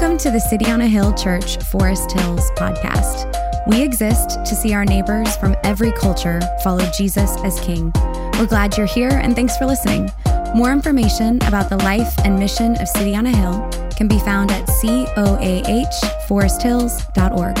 Welcome to the City on a Hill Church Forest Hills podcast. We exist to see our neighbors from every culture follow Jesus as King. We're glad you're here and thanks for listening. More information about the life and mission of City on a Hill can be found at coahforesthills.org.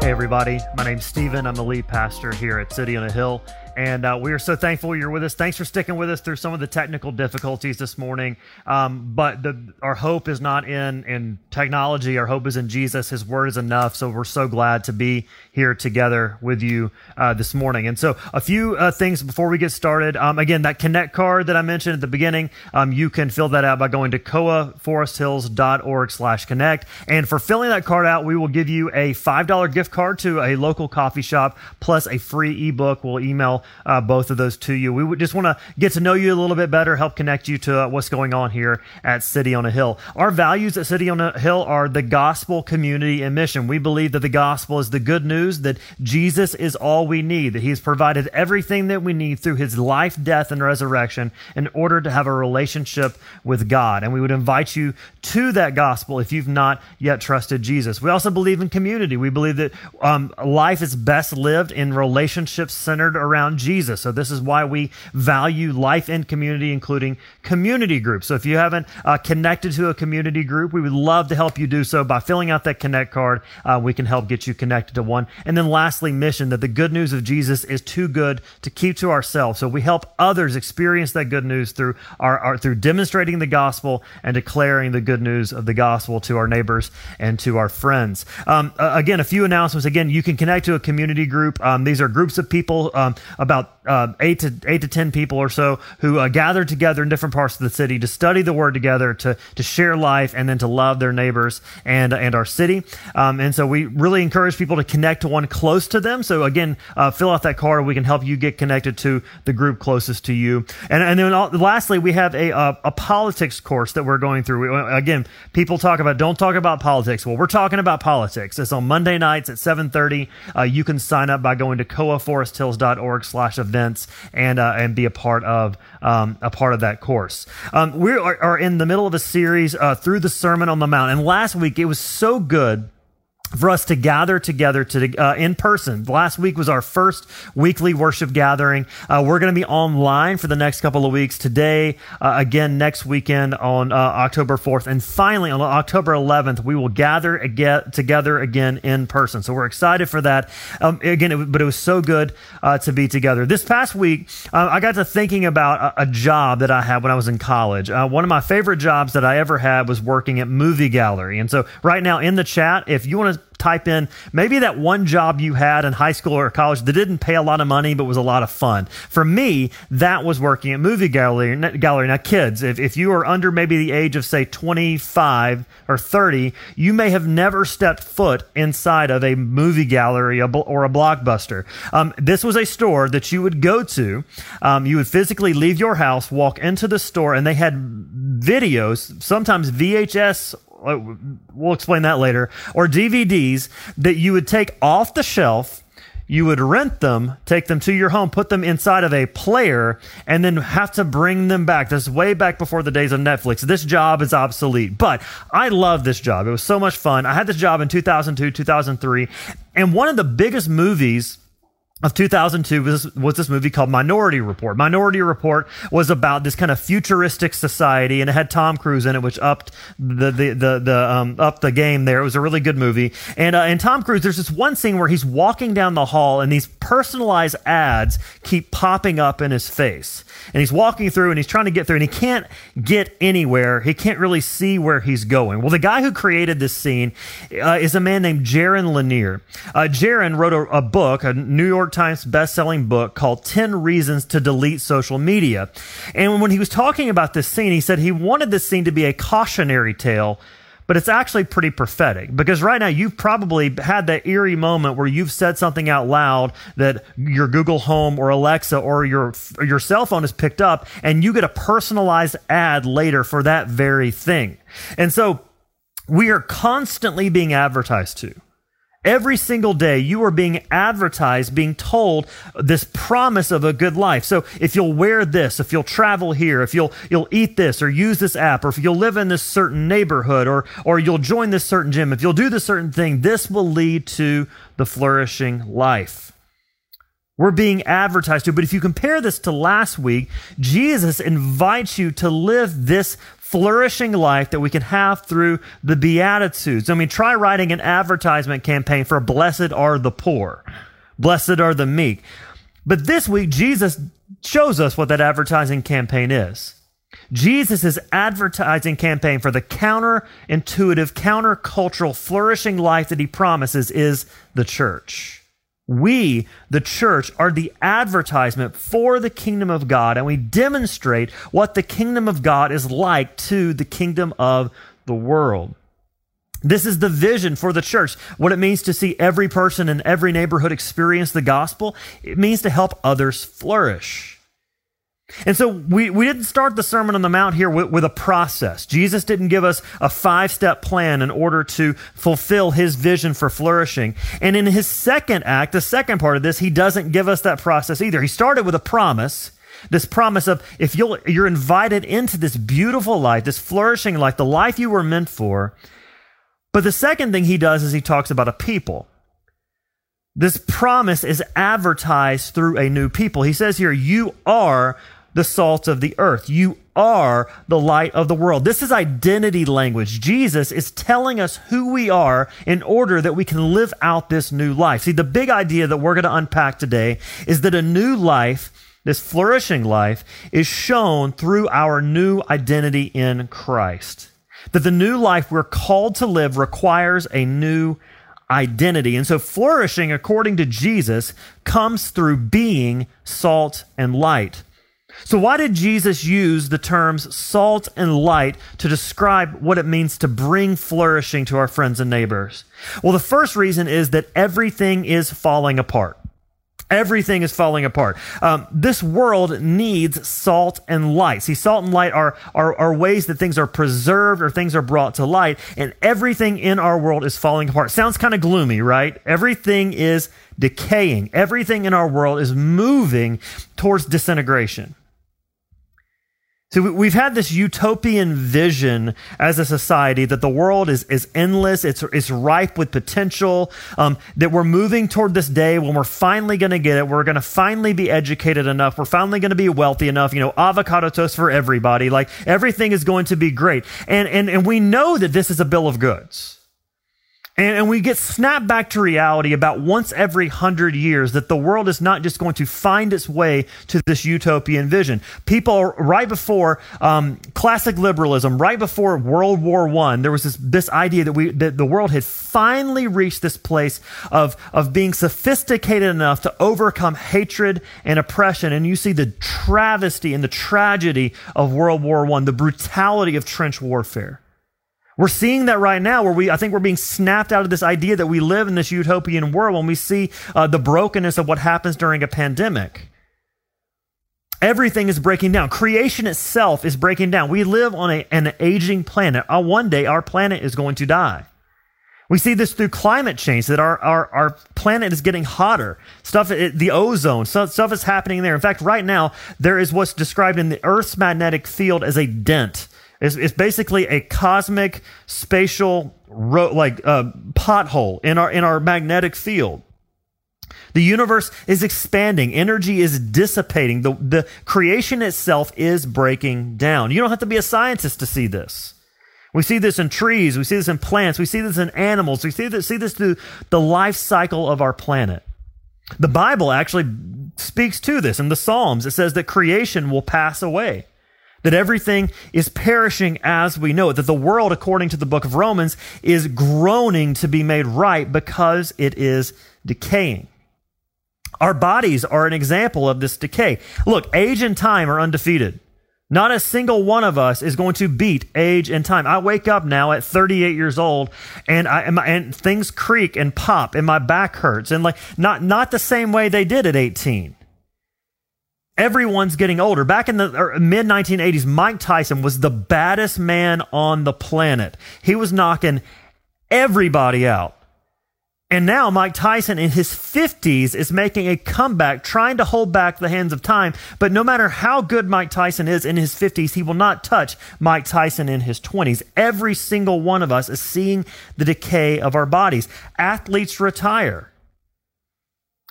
Hey, everybody. My name's Stephen. I'm the lead pastor here at City on a Hill. And uh, we are so thankful you're with us. Thanks for sticking with us through some of the technical difficulties this morning. Um, but the, our hope is not in, in technology. Our hope is in Jesus. His word is enough. So we're so glad to be here together with you uh, this morning. And so a few uh, things before we get started. Um, again, that Connect card that I mentioned at the beginning, um, you can fill that out by going to coaforesthills.org slash connect. And for filling that card out, we will give you a $5 gift card to a local coffee shop plus a free ebook. We'll email uh, both of those to you. We just want to get to know you a little bit better, help connect you to uh, what's going on here at City on a Hill. Our values at City on a Hill are the gospel, community, and mission. We believe that the gospel is the good news that Jesus is all we need, that He's provided everything that we need through His life, death, and resurrection in order to have a relationship with God. And we would invite you to that gospel if you've not yet trusted Jesus. We also believe in community. We believe that um, life is best lived in relationships centered around Jesus. So this is why we value life in community, including community groups. So if you haven't uh, connected to a community group, we would love to help you do so by filling out that connect card. Uh, we can help get you connected to one. And then lastly, mission that the good news of Jesus is too good to keep to ourselves. So we help others experience that good news through our, our through demonstrating the gospel and declaring the good news of the gospel to our neighbors and to our friends. Um, again, a few announcements. Again, you can connect to a community group. Um, these are groups of people um, about uh, eight to eight to ten people or so who uh, gather together in different parts of the city to study the word together, to to share life, and then to love their neighbors and and our city. Um, and so we really encourage people to connect to one close to them. So again, uh, fill out that card. We can help you get connected to the group closest to you. And and then all, lastly, we have a, a, politics course that we're going through. We, again, people talk about don't talk about politics. Well, we're talking about politics. It's on Monday nights at seven thirty. Uh, you can sign up by going to coaforesthills.org slash events and uh, and be a part of um, a part of that course. Um, we are, are, in the middle of a series uh, through the Sermon on the Mount, and last week it was so good for us to gather together to uh, in person. Last week was our first weekly worship gathering. Uh, we're going to be online for the next couple of weeks. Today, uh, again, next weekend on uh, October 4th, and finally on October 11th, we will gather again, together again in person. So we're excited for that. Um, again, it, but it was so good uh, to be together. This past week, uh, I got to thinking about a, a, job that I had when I was in college. one of my favorite jobs that I ever had was working at Movie Gallery. And so right now in the chat, if you want to type in maybe that one job you had in high school or college that didn't pay a lot of money but was a lot of fun. For me, that was working at movie gallery. Gallery. Now, kids, if, if you are under maybe the age of say 25 or 30, you may have never stepped foot inside of a movie gallery or a blockbuster. Um, this was a store that you would go to. Um, you would physically leave your house, walk into the store, and they had videos, sometimes VHS we'll explain that later, or DVDs that you would take off the shelf. You would rent them, take them to your home, put them inside of a player, and then have to bring them back. This is way back before the days of Netflix. This job is obsolete, but I love this job. It was so much fun. I had this job in 2002, 2003, and one of the biggest movies of 2002 was, was this movie called Minority Report. Minority Report was about this kind of futuristic society, and it had Tom Cruise in it, which upped the the the, the um, the game there. It was a really good movie. And uh, and Tom Cruise, there's this one scene where he's walking down the hall, and these personalized ads keep popping up in his face, and he's walking through, and he's trying to get through, and he can't get anywhere. He can't really see where he's going. Well, the guy who created this scene uh, is a man named Jaron Lanier. Uh, Jaron wrote a, a book, a New York York Times best-selling book called 10 Reasons to Delete Social Media. And when he was talking about this scene, he said he wanted this scene to be a cautionary tale but it's actually pretty prophetic because right now you've probably had that eerie moment where you've said something out loud that your Google Home or Alexa or your or your cell phone has picked up and you get a personalized ad later for that very thing. And so we are constantly being advertised to Every single day, you are being advertised, being told this promise of a good life. So if you'll wear this, if you'll travel here, if you'll, you'll eat this or use this app, or if you'll live in this certain neighborhood, or, or you'll join this certain gym, if you'll do this certain thing, this will lead to the flourishing life. We're being advertised to. But if you compare this to last week, Jesus invites you to live this flourishing life that we can have through the Beatitudes. I mean, try writing an advertisement campaign for blessed are the poor, blessed are the meek. But this week, Jesus shows us what that advertising campaign is. Jesus' advertising campaign for the counterintuitive, countercultural, flourishing life that he promises is the church. We, the church, are the advertisement for the kingdom of God, and we demonstrate what the kingdom of God is like to the kingdom of the world. This is the vision for the church. What it means to see every person in every neighborhood experience the gospel, it means to help others flourish. And so we, we didn't start the Sermon on the Mount here with, with a process. Jesus didn't give us a five step plan in order to fulfill his vision for flourishing. And in his second act, the second part of this, he doesn't give us that process either. He started with a promise. This promise of if you'll, you're invited into this beautiful life, this flourishing life, the life you were meant for. But the second thing he does is he talks about a people. This promise is advertised through a new people. He says here, you are the salt of the earth. You are the light of the world. This is identity language. Jesus is telling us who we are in order that we can live out this new life. See, the big idea that we're going to unpack today is that a new life, this flourishing life, is shown through our new identity in Christ. That the new life we're called to live requires a new identity. And so flourishing, according to Jesus, comes through being salt and light. So, why did Jesus use the terms salt and light to describe what it means to bring flourishing to our friends and neighbors? Well, the first reason is that everything is falling apart. Everything is falling apart. Um, this world needs salt and light. See, salt and light are, are, are ways that things are preserved or things are brought to light, and everything in our world is falling apart. Sounds kind of gloomy, right? Everything is decaying. Everything in our world is moving towards disintegration. So we've had this utopian vision as a society that the world is, is endless, it's, it's ripe with potential, um, that we're moving toward this day when we're finally going to get it. We're going to finally be educated enough. We're finally going to be wealthy enough. You know, avocado toast for everybody. Like everything is going to be great. And, and, and we know that this is a bill of goods. And, and, we get snapped back to reality about once every hundred years that the world is not just going to find its way to this utopian vision. People, right before um, classic liberalism, right before World War One, there was this, this idea that we that the world had finally reached this place of of being sophisticated enough to overcome hatred and oppression. And you see the travesty and the tragedy of World War One, the brutality of trench warfare. We're seeing that right now where we, I think we're being snapped out of this idea that we live in this utopian world when we see uh, the brokenness of what happens during a pandemic. Everything is breaking down. Creation itself is breaking down. We live on a, an aging planet. Uh, one day our planet is going to die. We see this through climate change that our, our, our planet is getting hotter. Stuff, the ozone, stuff, stuff is happening there. In fact, right now, there is what's described in the Earth's magnetic field as a dent it's, it's basically a cosmic spatial ro- like uh, pothole in our in our magnetic field. The universe is expanding. Energy is dissipating. The, the creation itself is breaking down. You don't have to be a scientist to see this. We see this in trees. We see this in plants. We see this in animals. We see this, see this through the life cycle of our planet. The Bible actually speaks to this. In the Psalms, it says that creation will pass away that everything is perishing as we know it, that the world, according to the book of Romans, is groaning to be made right because it is decaying. Our bodies are an example of this decay. Look, age and time are undefeated. Not a single one of us is going to beat age and time. I wake up now at 38 years old and I and, things creak and pop and my back hurts and like not not the same way they did at 18 everyone's getting older. Back in the er, mid 1980s, Mike Tyson was the baddest man on the planet. He was knocking everybody out. And now Mike Tyson in his 50s is making a comeback, trying to hold back the hands of time. But no matter how good Mike Tyson is in his 50s, he will not touch Mike Tyson in his 20s. Every single one of us is seeing the decay of our bodies. Athletes retire.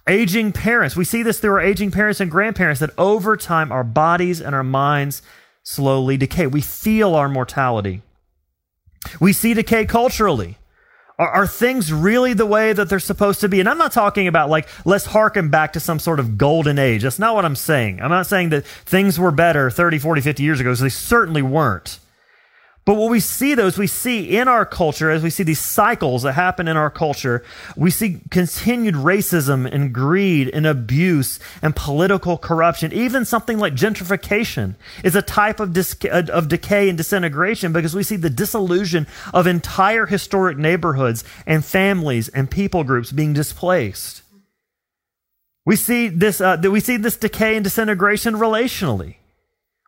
Aging parents, we see this through our aging parents and grandparents that over time our bodies and our minds slowly decay. We feel our mortality. We see decay culturally. Are, are, things really the way that they're supposed to be? And I'm not talking about like, let's harken back to some sort of golden age. That's not what I'm saying. I'm not saying that things were better 30, 40, 50 years ago, because they certainly weren't. But what we see, though, is we see in our culture, as we see these cycles that happen in our culture, we see continued racism and greed and abuse and political corruption. Even something like gentrification is a type of, dis- of decay and disintegration because we see the disillusion of entire historic neighborhoods and families and people groups being displaced. We see this, uh, we see this decay and disintegration relationally.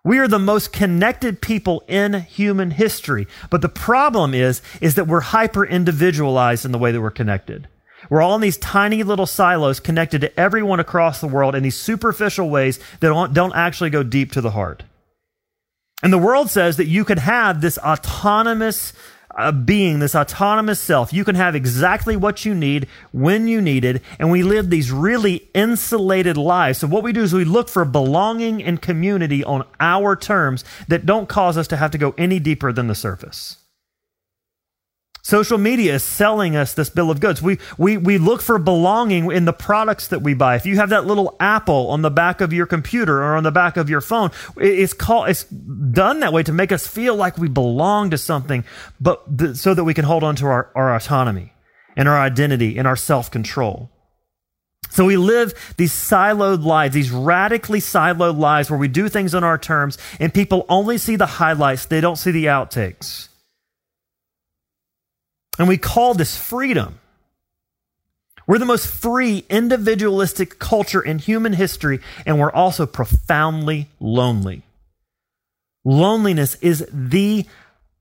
We are the most connected people in human history. But the problem is, is that we're hyper individualized in the way that we're connected. We're all in these tiny little silos connected to everyone across the world in these superficial ways that don't, actually go deep to the heart. And the world says that you could have this autonomous a being, this autonomous self. You can have exactly what you need when you need it. And we live these really insulated lives. So, what we do is we look for belonging and community on our terms that don't cause us to have to go any deeper than the surface. Social media is selling us this bill of goods. We, we, we look for belonging in the products that we buy. If you have that little apple on the back of your computer or on the back of your phone, it's called, it's done that way to make us feel like we belong to something, but th- so that we can hold on to our, our autonomy and our identity and our self control. So we live these siloed lives, these radically siloed lives where we do things on our terms and people only see the highlights. They don't see the outtakes. And we call this freedom. We're the most free, individualistic culture in human history, and we're also profoundly lonely. Loneliness is the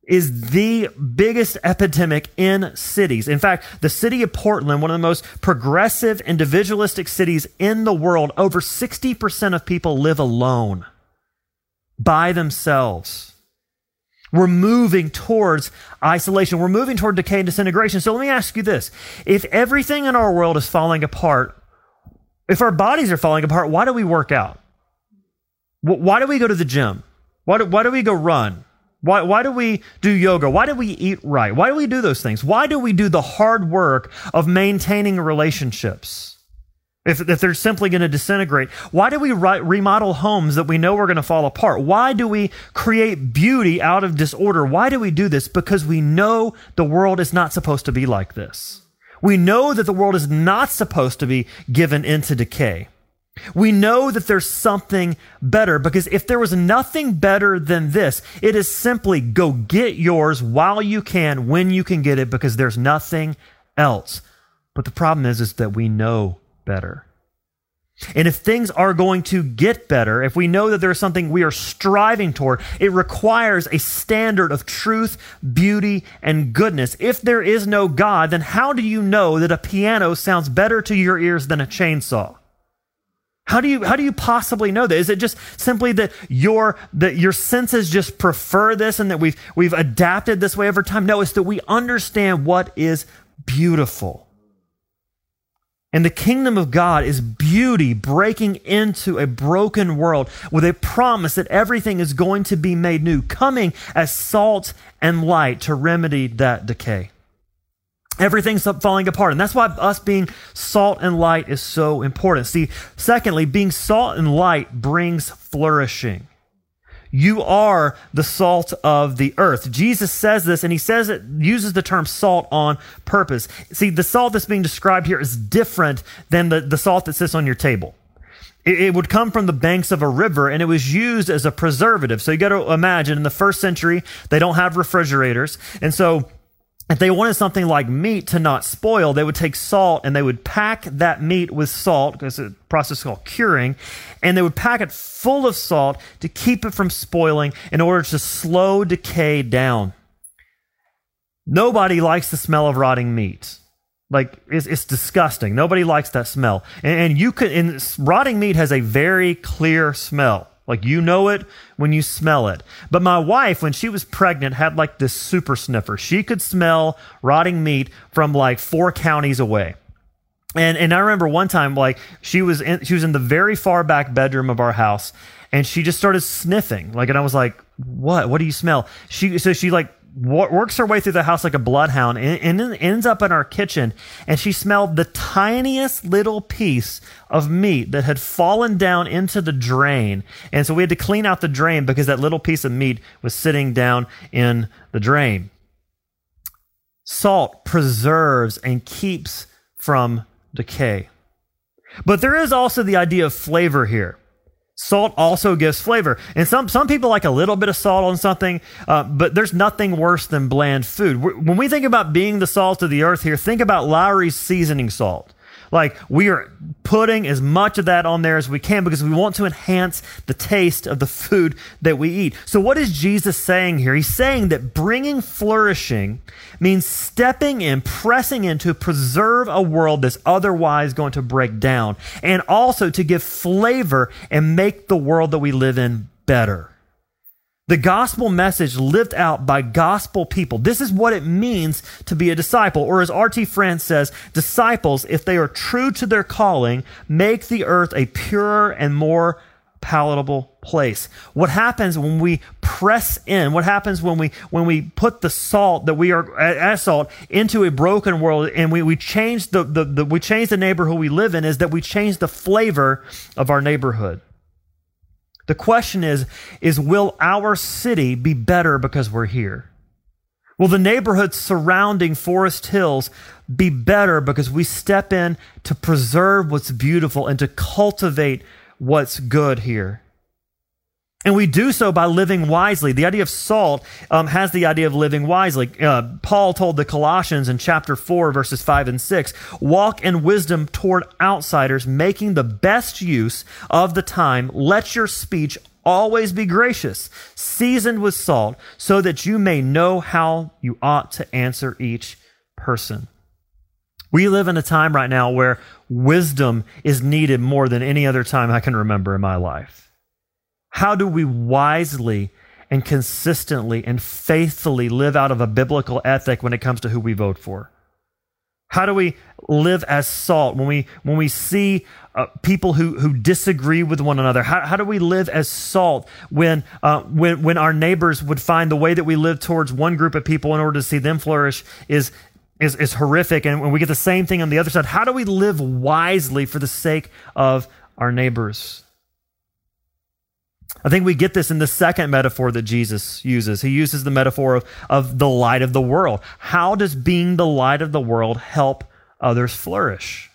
is the biggest epidemic in cities. In fact, the city of Portland, one of the most progressive, individualistic cities in the world, over 60% of people live alone by themselves. We're moving towards isolation. We're moving toward decay and disintegration. So let me ask you this. If everything in our world is falling apart, if our bodies are falling apart, why do we work out? Why do we go to the gym? Why do, why do we go run? Why, why do we do yoga? Why do we eat right? Why do we do those things? Why do we do the hard work of maintaining relationships? If, if they're simply going to disintegrate? Why do we re- remodel homes that we know are going to fall apart? Why do we create beauty out of disorder? Why do we do this? Because we know the world is not supposed to be like this. We know that the world is not supposed to be given into decay. We know that there's something better because if there was nothing better than this, it is simply go get yours while you can, when you can get it, because there's nothing else. But the problem is, is that we know better. And if things are going to get better, if we know that there's something we are striving toward, it requires a standard of truth, beauty, and goodness. If there is no God, then how do you know that a piano sounds better to your ears than a chainsaw? How do you how do you possibly know that? Is it just simply that your that your senses just prefer this and that we've we've adapted this way over time? No, it's that we understand what is beautiful. And the kingdom of God is beauty breaking into a broken world with a promise that everything is going to be made new, coming as salt and light to remedy that decay. Everything's falling apart. And that's why us being salt and light is so important. See, secondly, being salt and light brings flourishing. You are the salt of the earth. Jesus says this, and he says it uses the term salt on purpose. See, the salt that's being described here is different than the, the salt that sits on your table. It, it would come from the banks of a river, and it was used as a preservative. So you got to imagine in the first century, they don't have refrigerators. And so if they wanted something like meat to not spoil, they would take salt and they would pack that meat with salt, because it's a process called curing, and they would pack it full of salt to keep it from spoiling in order to slow decay down. Nobody likes the smell of rotting meat. Like it's, it's disgusting. Nobody likes that smell. And, and you could, and rotting meat has a very clear smell. Like you know it when you smell it. But my wife, when she was pregnant, had like this super sniffer. She could smell rotting meat from like four counties away. And and I remember one time like she was in she was in the very far back bedroom of our house and she just started sniffing. Like and I was like, "What? What do you smell?" She so she like works her way through the house like a bloodhound and, and ends up in our kitchen and she smelled the tiniest little piece of meat that had fallen down into the drain. And so we had to clean out the drain because that little piece of meat was sitting down in the drain. Salt preserves and keeps from decay. But there is also the idea of flavor here Salt also gives flavor. And some, some people like a little bit of salt on something, uh, but there's nothing worse than bland food. When we think about being the salt of the earth here, think about Lawry's seasoning salt. Like we are putting as much of that on there as we can because we want to enhance the taste of the food that we eat. So, what is Jesus saying here? He's saying that bringing flourishing means stepping in, pressing in to preserve a world that's otherwise going to break down, and also to give flavor and make the world that we live in better. The gospel message lived out by gospel people. This is what it means to be a disciple. Or as R.T. France says, disciples, if they are true to their calling, make the earth a purer and more palatable place. What happens when we press in? What happens when we when we put the salt that we are as salt into a broken world and we, we change the, the, the we change the neighborhood we live in is that we change the flavor of our neighborhood. The question is, is will our city be better because we're here? Will the neighborhoods surrounding Forest Hills be better because we step in to preserve what's beautiful and to cultivate what's good here? And we do so by living wisely. The idea of salt um, has the idea of living wisely. Uh, Paul told the Colossians in chapter 4, verses 5 and 6 walk in wisdom toward outsiders, making the best use of the time. Let your speech always be gracious, seasoned with salt, so that you may know how you ought to answer each person. We live in a time right now where wisdom is needed more than any other time I can remember in my life. How do we wisely and consistently and faithfully live out of a biblical ethic when it comes to who we vote for? How do we live as salt when we when we see uh, people who who disagree with one another? How, how do we live as salt when uh, when when our neighbors would find the way that we live towards one group of people in order to see them flourish is is is horrific, and when we get the same thing on the other side? How do we live wisely for the sake of our neighbors? I think we get this in the second metaphor that Jesus uses. He uses the metaphor of, of the light of the world. How does being the light of the world help others flourish?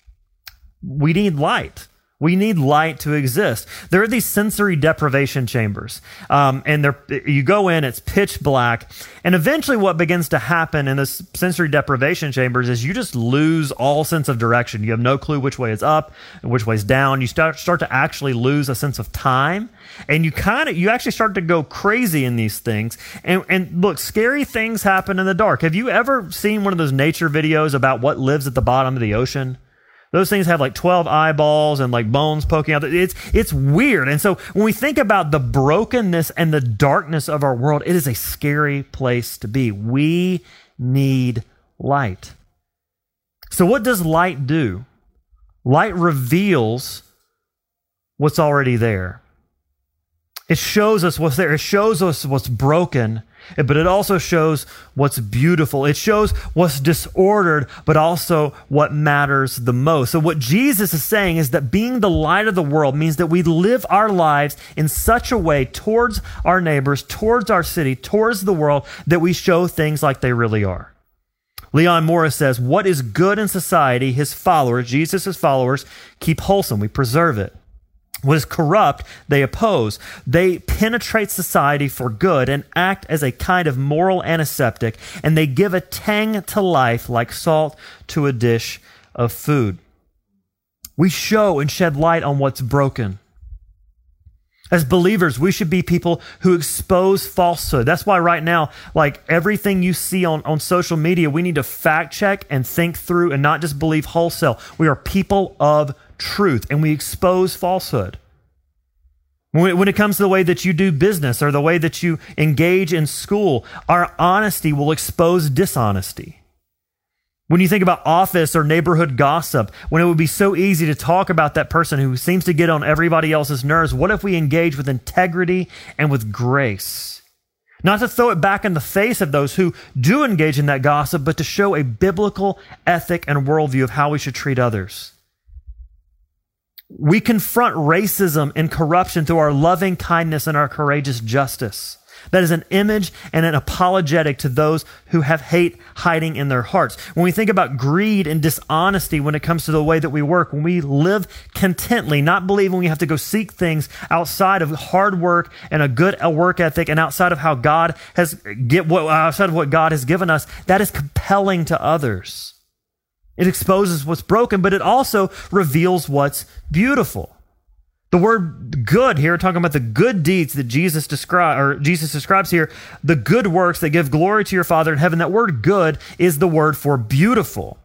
We need light. We need light to exist. There are these sensory deprivation chambers, um, and you go in, it's pitch black, and eventually, what begins to happen in this sensory deprivation chambers is you just lose all sense of direction. You have no clue which way is up and which way is down. You start start to actually lose a sense of time, and you kind of you actually start to go crazy in these things. And and look, scary things happen in the dark. Have you ever seen one of those nature videos about what lives at the bottom of the ocean? Those things have like 12 eyeballs and like bones poking out. It's, it's weird. And so when we think about the brokenness and the darkness of our world, it is a scary place to be. We need light. So, what does light do? Light reveals what's already there. It shows us what's there. It shows us what's broken, but it also shows what's beautiful. It shows what's disordered, but also what matters the most. So, what Jesus is saying is that being the light of the world means that we live our lives in such a way towards our neighbors, towards our city, towards the world, that we show things like they really are. Leon Morris says, What is good in society, his followers, Jesus' followers, keep wholesome. We preserve it. What is corrupt, they oppose. They penetrate society for good and act as a kind of moral antiseptic, and they give a tang to life like salt to a dish of food. We show and shed light on what's broken. As believers, we should be people who expose falsehood. That's why right now, like everything you see on, on social media, we need to fact check and think through and not just believe wholesale. We are people of truth and we expose falsehood. When, it comes to the way that you do business or the way that you engage in school, our honesty will expose dishonesty. When you think about office or neighborhood gossip, when it would be so easy to talk about that person who seems to get on everybody else's nerves, what if we engage with integrity and with grace? Not to throw it back in the face of those who do engage in that gossip, but to show a biblical ethic and worldview of how we should treat others. We confront racism and corruption through our loving kindness and our courageous justice. That is an image and an apologetic to those who have hate hiding in their hearts. When we think about greed and dishonesty when it comes to the way that we work, when we live contently, not believing we have to go seek things outside of hard work and a good work ethic and outside of how God has get what outside of what God has given us, that is compelling to others. It exposes what's broken, but it also reveals what's beautiful. The word good here, talking about the good deeds that Jesus describe or Jesus describes here, the good works that give glory to your Father in heaven. That word good is the word for beautiful.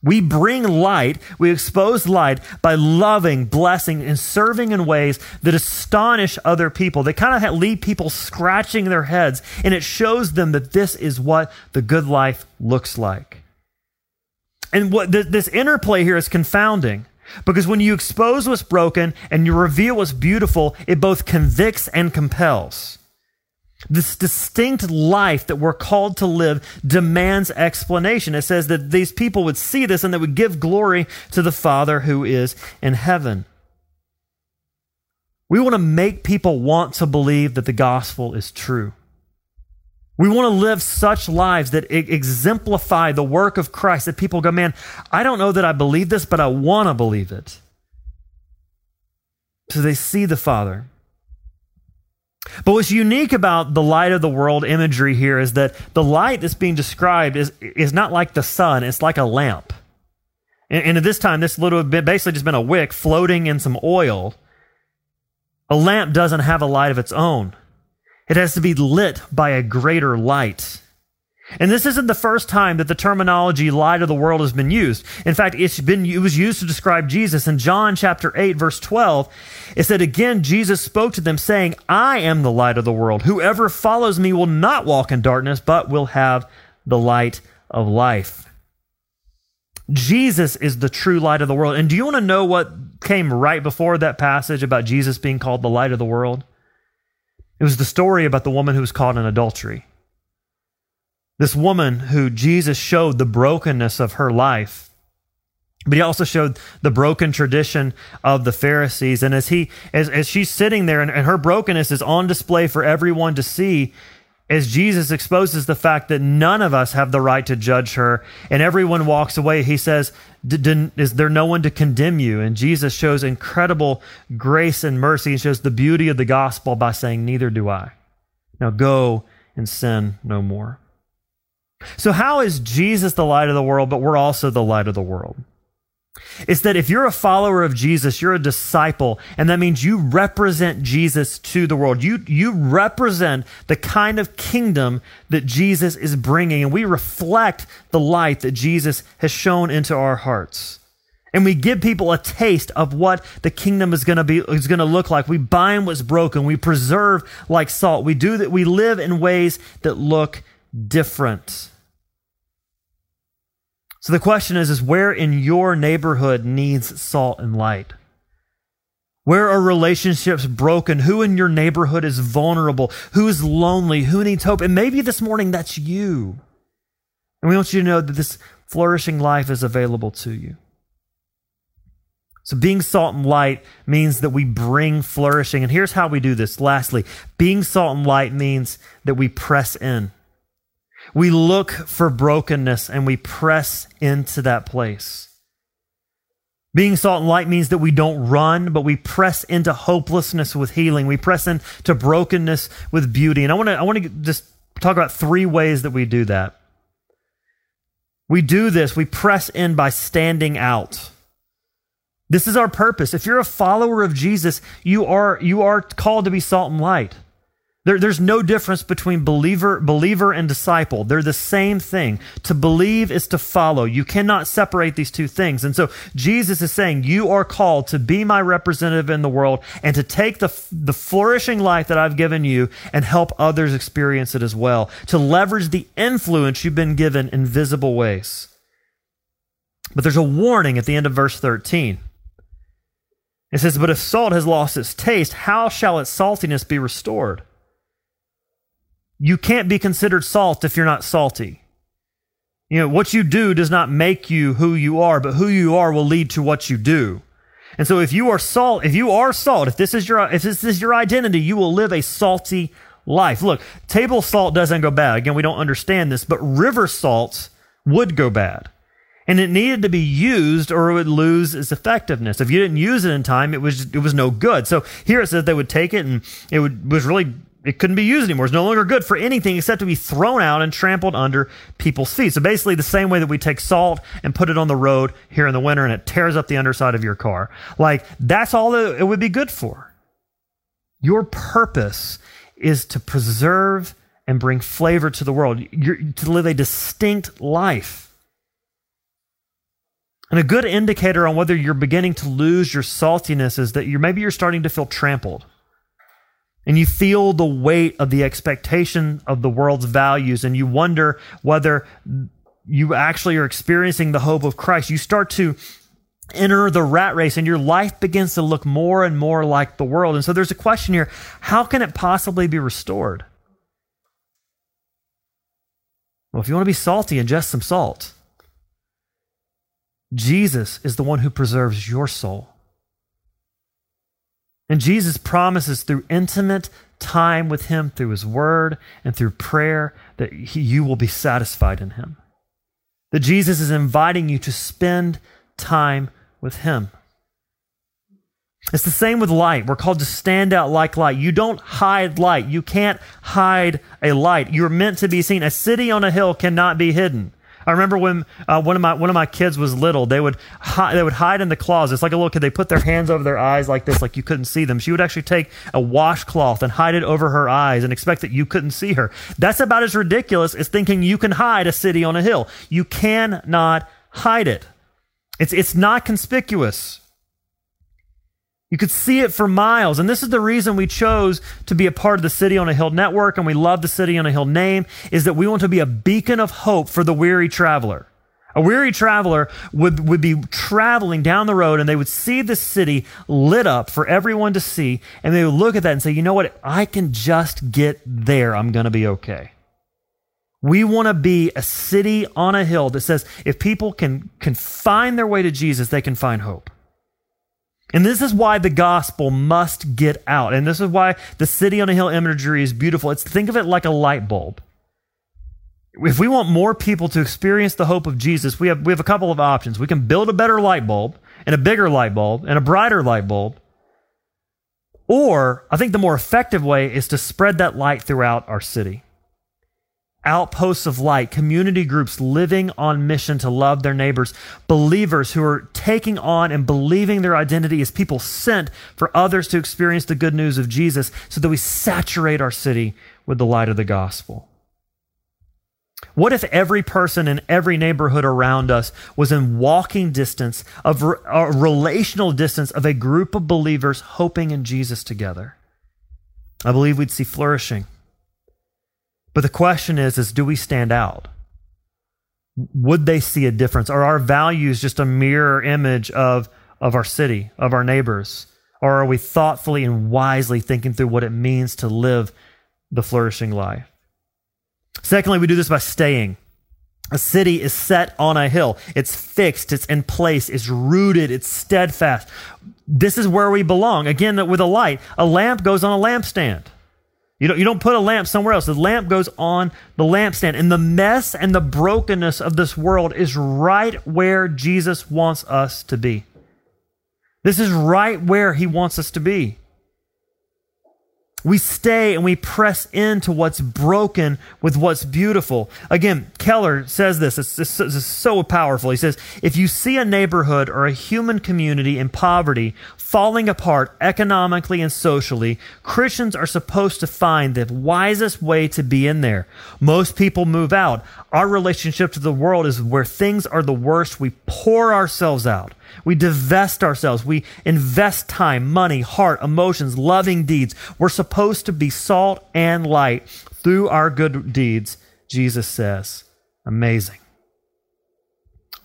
We bring light, we expose light by loving, blessing, and serving in ways that astonish other people. They kind of leave people scratching their heads, and it shows them that this is what the good life looks like. And what this interplay here is confounding because when you expose what's broken and you reveal what's beautiful, it both convicts and compels. This distinct life that we're called to live demands explanation. It says that these people would see this and they would give glory to the Father who is in heaven. We want to make people want to believe that the gospel is true. We want to live such lives that exemplify the work of Christ that people go, man, I don't know that I believe this, but I want to believe it. So they see the Father. But what's unique about the light of the world imagery here is that the light that's being described is, is not like the sun, it's like a lamp. And, and at this time, this little bit basically just been a wick floating in some oil. A lamp doesn't have a light of its own. It has to be lit by a greater light. And this isn't the first time that the terminology light of the world has been used. In fact, it's been, it was used to describe Jesus. In John chapter 8, verse 12, it said, Again, Jesus spoke to them, saying, I am the light of the world. Whoever follows me will not walk in darkness, but will have the light of life. Jesus is the true light of the world. And do you want to know what came right before that passage about Jesus being called the light of the world? It was the story about the woman who was caught in adultery. This woman who Jesus showed the brokenness of her life. But he also showed the broken tradition of the Pharisees. And as he as, as she's sitting there and, and her brokenness is on display for everyone to see, as Jesus exposes the fact that none of us have the right to judge her and everyone walks away, he says, Is there no one to condemn you? And Jesus shows incredible grace and mercy and shows the beauty of the gospel by saying, Neither do I. Now go and sin no more. So, how is Jesus the light of the world, but we're also the light of the world? It's that if you're a follower of Jesus, you're a disciple, and that means you represent Jesus to the world. You, you represent the kind of kingdom that Jesus is bringing, and we reflect the light that Jesus has shown into our hearts. And we give people a taste of what the kingdom is going to be is going to look like. We bind what's broken. We preserve like salt. We do that. We live in ways that look different. So the question is, is where in your neighborhood needs salt and light? Where are relationships broken? Who in your neighborhood is vulnerable? Who is lonely? Who needs hope? And maybe this morning that's you. And we want you to know that this flourishing life is available to you. So, being salt and light means that we bring flourishing. And here's how we do this. Lastly, being salt and light means that we press in. We look for brokenness and we press into that place. Being salt and light means that we don't run, but we press into hopelessness with healing. We press into brokenness with beauty. And I want to I want to just talk about three ways that we do that. We do this, we press in by standing out. This is our purpose. If you're a follower of Jesus, you are, you are called to be salt and light. There, there's no difference between believer, believer and disciple. They're the same thing. To believe is to follow. You cannot separate these two things. And so Jesus is saying, you are called to be my representative in the world and to take the, the flourishing life that I've given you and help others experience it as well. To leverage the influence you've been given in visible ways. But there's a warning at the end of verse 13. It says, But if salt has lost its taste, how shall its saltiness be restored? You can't be considered salt if you're not salty. You know, what you do does not make you who you are, but who you are will lead to what you do. And so if you are salt, if you are salt, if this is your if this is your identity, you will live a salty life. Look, table salt doesn't go bad. Again, we don't understand this, but river salt would go bad. And it needed to be used or it would lose its effectiveness. If you didn't use it in time, it was it was no good. So here it says they would take it and it would was really it couldn't be used anymore. It's no longer good for anything except to be thrown out and trampled under people's feet. So basically, the same way that we take salt and put it on the road here in the winter and it tears up the underside of your car. Like, that's all it would be good for. Your purpose is to preserve and bring flavor to the world, You're, to live a distinct life. And a good indicator on whether you're beginning to lose your saltiness is that you're maybe you're starting to feel trampled and you feel the weight of the expectation of the world's values and you wonder whether you actually are experiencing the hope of Christ. You start to enter the rat race and your life begins to look more and more like the world. And so there's a question here how can it possibly be restored? Well, if you want to be salty, ingest some salt. Jesus is the one who preserves your soul. And Jesus promises through intimate time with Him, through His Word and through prayer, that he, you will be satisfied in Him. That Jesus is inviting you to spend time with Him. It's the same with light. We're called to stand out like light. You don't hide light. You can't hide a light. You're meant to be seen. A city on a hill cannot be hidden. I remember when uh, one of my one of my kids was little, they would hi- they would hide in the closets like a little kid. They put their hands over their eyes like this, like you couldn't see them. She would actually take a washcloth and hide it over her eyes and expect that you couldn't see her. That's about as ridiculous as thinking you can hide a city on a hill. You cannot hide it. It's it's not conspicuous. You could see it for miles. And this is the reason we chose to be a part of the City on a Hill network and we love the City on a Hill name is that we want to be a beacon of hope for the weary traveler. A weary traveler would, would be traveling down the road and they would see the city lit up for everyone to see. And they would look at that and say, you know what? I can just get there. I'm going to be okay. We want to be a city on a hill that says if people can, can find their way to Jesus, they can find hope. And this is why the gospel must get out. And this is why the city on a hill imagery is beautiful. It's think of it like a light bulb. If we want more people to experience the hope of Jesus, we have, we have a couple of options. We can build a better light bulb and a bigger light bulb and a brighter light bulb. Or I think the more effective way is to spread that light throughout our city outposts of light, community groups living on mission to love their neighbors, believers who are taking on and believing their identity as people sent for others to experience the good news of Jesus so that we saturate our city with the light of the gospel. What if every person in every neighborhood around us was in walking distance of a relational distance of a group of believers hoping in Jesus together? I believe we'd see flourishing. But the question is, is do we stand out? Would they see a difference? Are our values just a mirror image of, of our city, of our neighbors? Or are we thoughtfully and wisely thinking through what it means to live the flourishing life? Secondly, we do this by staying. A city is set on a hill. It's fixed. It's in place. It's rooted. It's steadfast. This is where we belong. Again, with a light, a lamp goes on a lampstand. You don't, you don't put a lamp somewhere else. The lamp goes on the lampstand. And the mess and the brokenness of this world is right where Jesus wants us to be. This is right where he wants us to be. We stay and we press into what's broken with what's beautiful. Again, Keller says this. It's, it's, it's, so powerful. He says, if you see a neighborhood or a human community in poverty falling apart economically and socially, Christians are supposed to find the wisest way to be in there. Most people move out. Our relationship to the world is where things are the worst. We pour ourselves out. We divest ourselves. We invest time, money, heart, emotions, loving deeds. We're supposed to be salt and light through our good deeds, Jesus says. Amazing.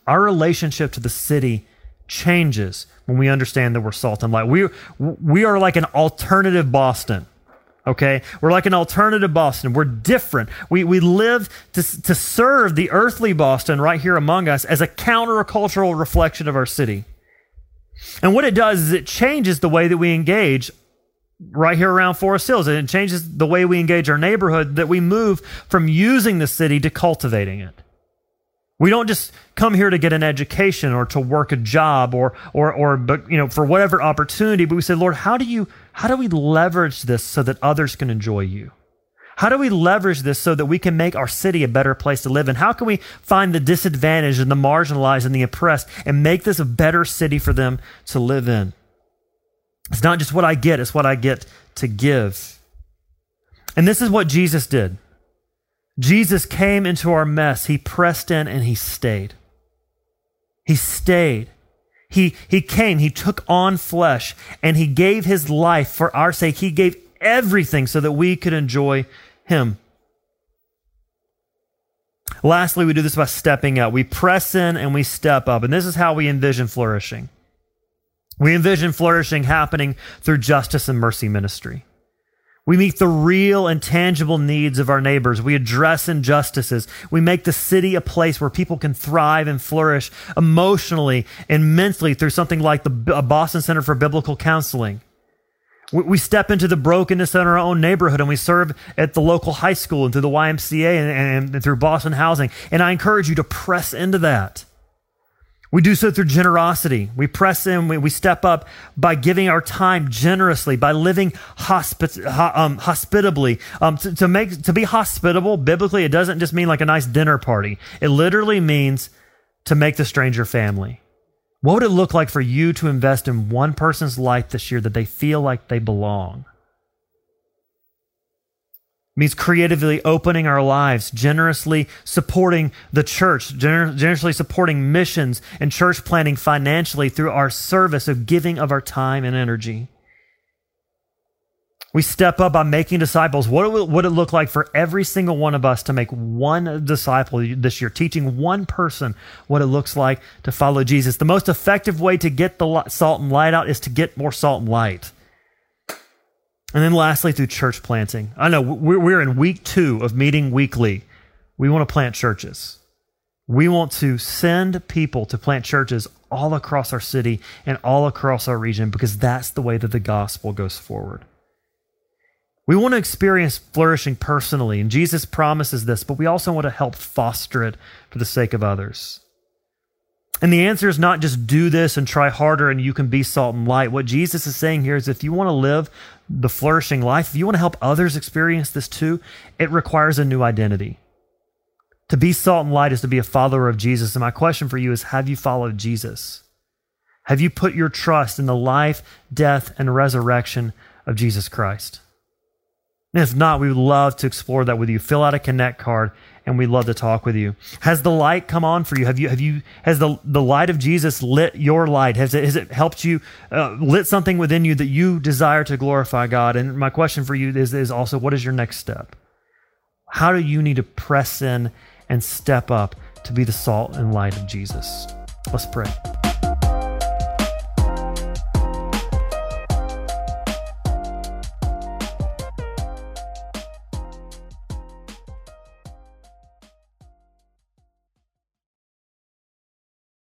Our relationship to the city changes when we understand that we're salt and light. We, we are like an alternative Boston. Okay? We're like an alternative Boston. We're different. We, we live to, to serve the earthly Boston right here among us as a countercultural reflection of our city. And what it does is it changes the way that we engage right here around Forest Hills. And it changes the way we engage our neighborhood, that we move from using the city to cultivating it. We don't just come here to get an education or to work a job or or or but you know for whatever opportunity, but we say, Lord, how do you how do we leverage this so that others can enjoy you? How do we leverage this so that we can make our city a better place to live in? How can we find the disadvantaged and the marginalized and the oppressed and make this a better city for them to live in? It's not just what I get, it's what I get to give. And this is what Jesus did. Jesus came into our mess. He pressed in and he stayed. He stayed. He, he came, he took on flesh, and he gave his life for our sake. He gave everything so that we could enjoy him. Lastly, we do this by stepping up. We press in and we step up. And this is how we envision flourishing. We envision flourishing happening through justice and mercy ministry. We meet the real and tangible needs of our neighbors. We address injustices. We make the city a place where people can thrive and flourish emotionally and mentally through something like the Boston Center for Biblical Counseling. We step into the brokenness in our own neighborhood and we serve at the local high school and through the YMCA and, and, through Boston Housing. And I encourage you to press into that. We do so through generosity. We press in, we, we step up by giving our time generously, by living hospit, um, hospitably. Um, to, to, make, to be hospitable, biblically, it doesn't just mean like a nice dinner party. It literally means to make the stranger family. What would it look like for you to invest in one person's life this year that they feel like they belong? Means creatively opening our lives, generously supporting the church, gener- generously supporting missions and church planting financially through our service of giving of our time and energy. We step up by making disciples. What would it look like for every single one of us to make one disciple this year, teaching one person what it looks like to follow Jesus? The most effective way to get the salt and light out is to get more salt and light. And then lastly, through church planting. I know we're in week two of meeting weekly. We want to plant churches. We want to send people to plant churches all across our city and all across our region because that's the way that the gospel goes forward. We want to experience flourishing personally, and Jesus promises this, but we also want to help foster it for the sake of others. And the answer is not just do this and try harder and you can be salt and light. What Jesus is saying here is if you want to live the flourishing life, if you want to help others experience this too, it requires a new identity. To be salt and light is to be a follower of Jesus. And my question for you is have you followed Jesus? Have you put your trust in the life, death, and resurrection of Jesus Christ? And if not, we would love to explore that with you. Fill out a connect card and we'd love to talk with you. Has the light come on for you? Have you have you has the the light of Jesus lit your light? Has it has it helped you uh, lit something within you that you desire to glorify God? And my question for you is is also what is your next step? How do you need to press in and step up to be the salt and light of Jesus? Let's pray.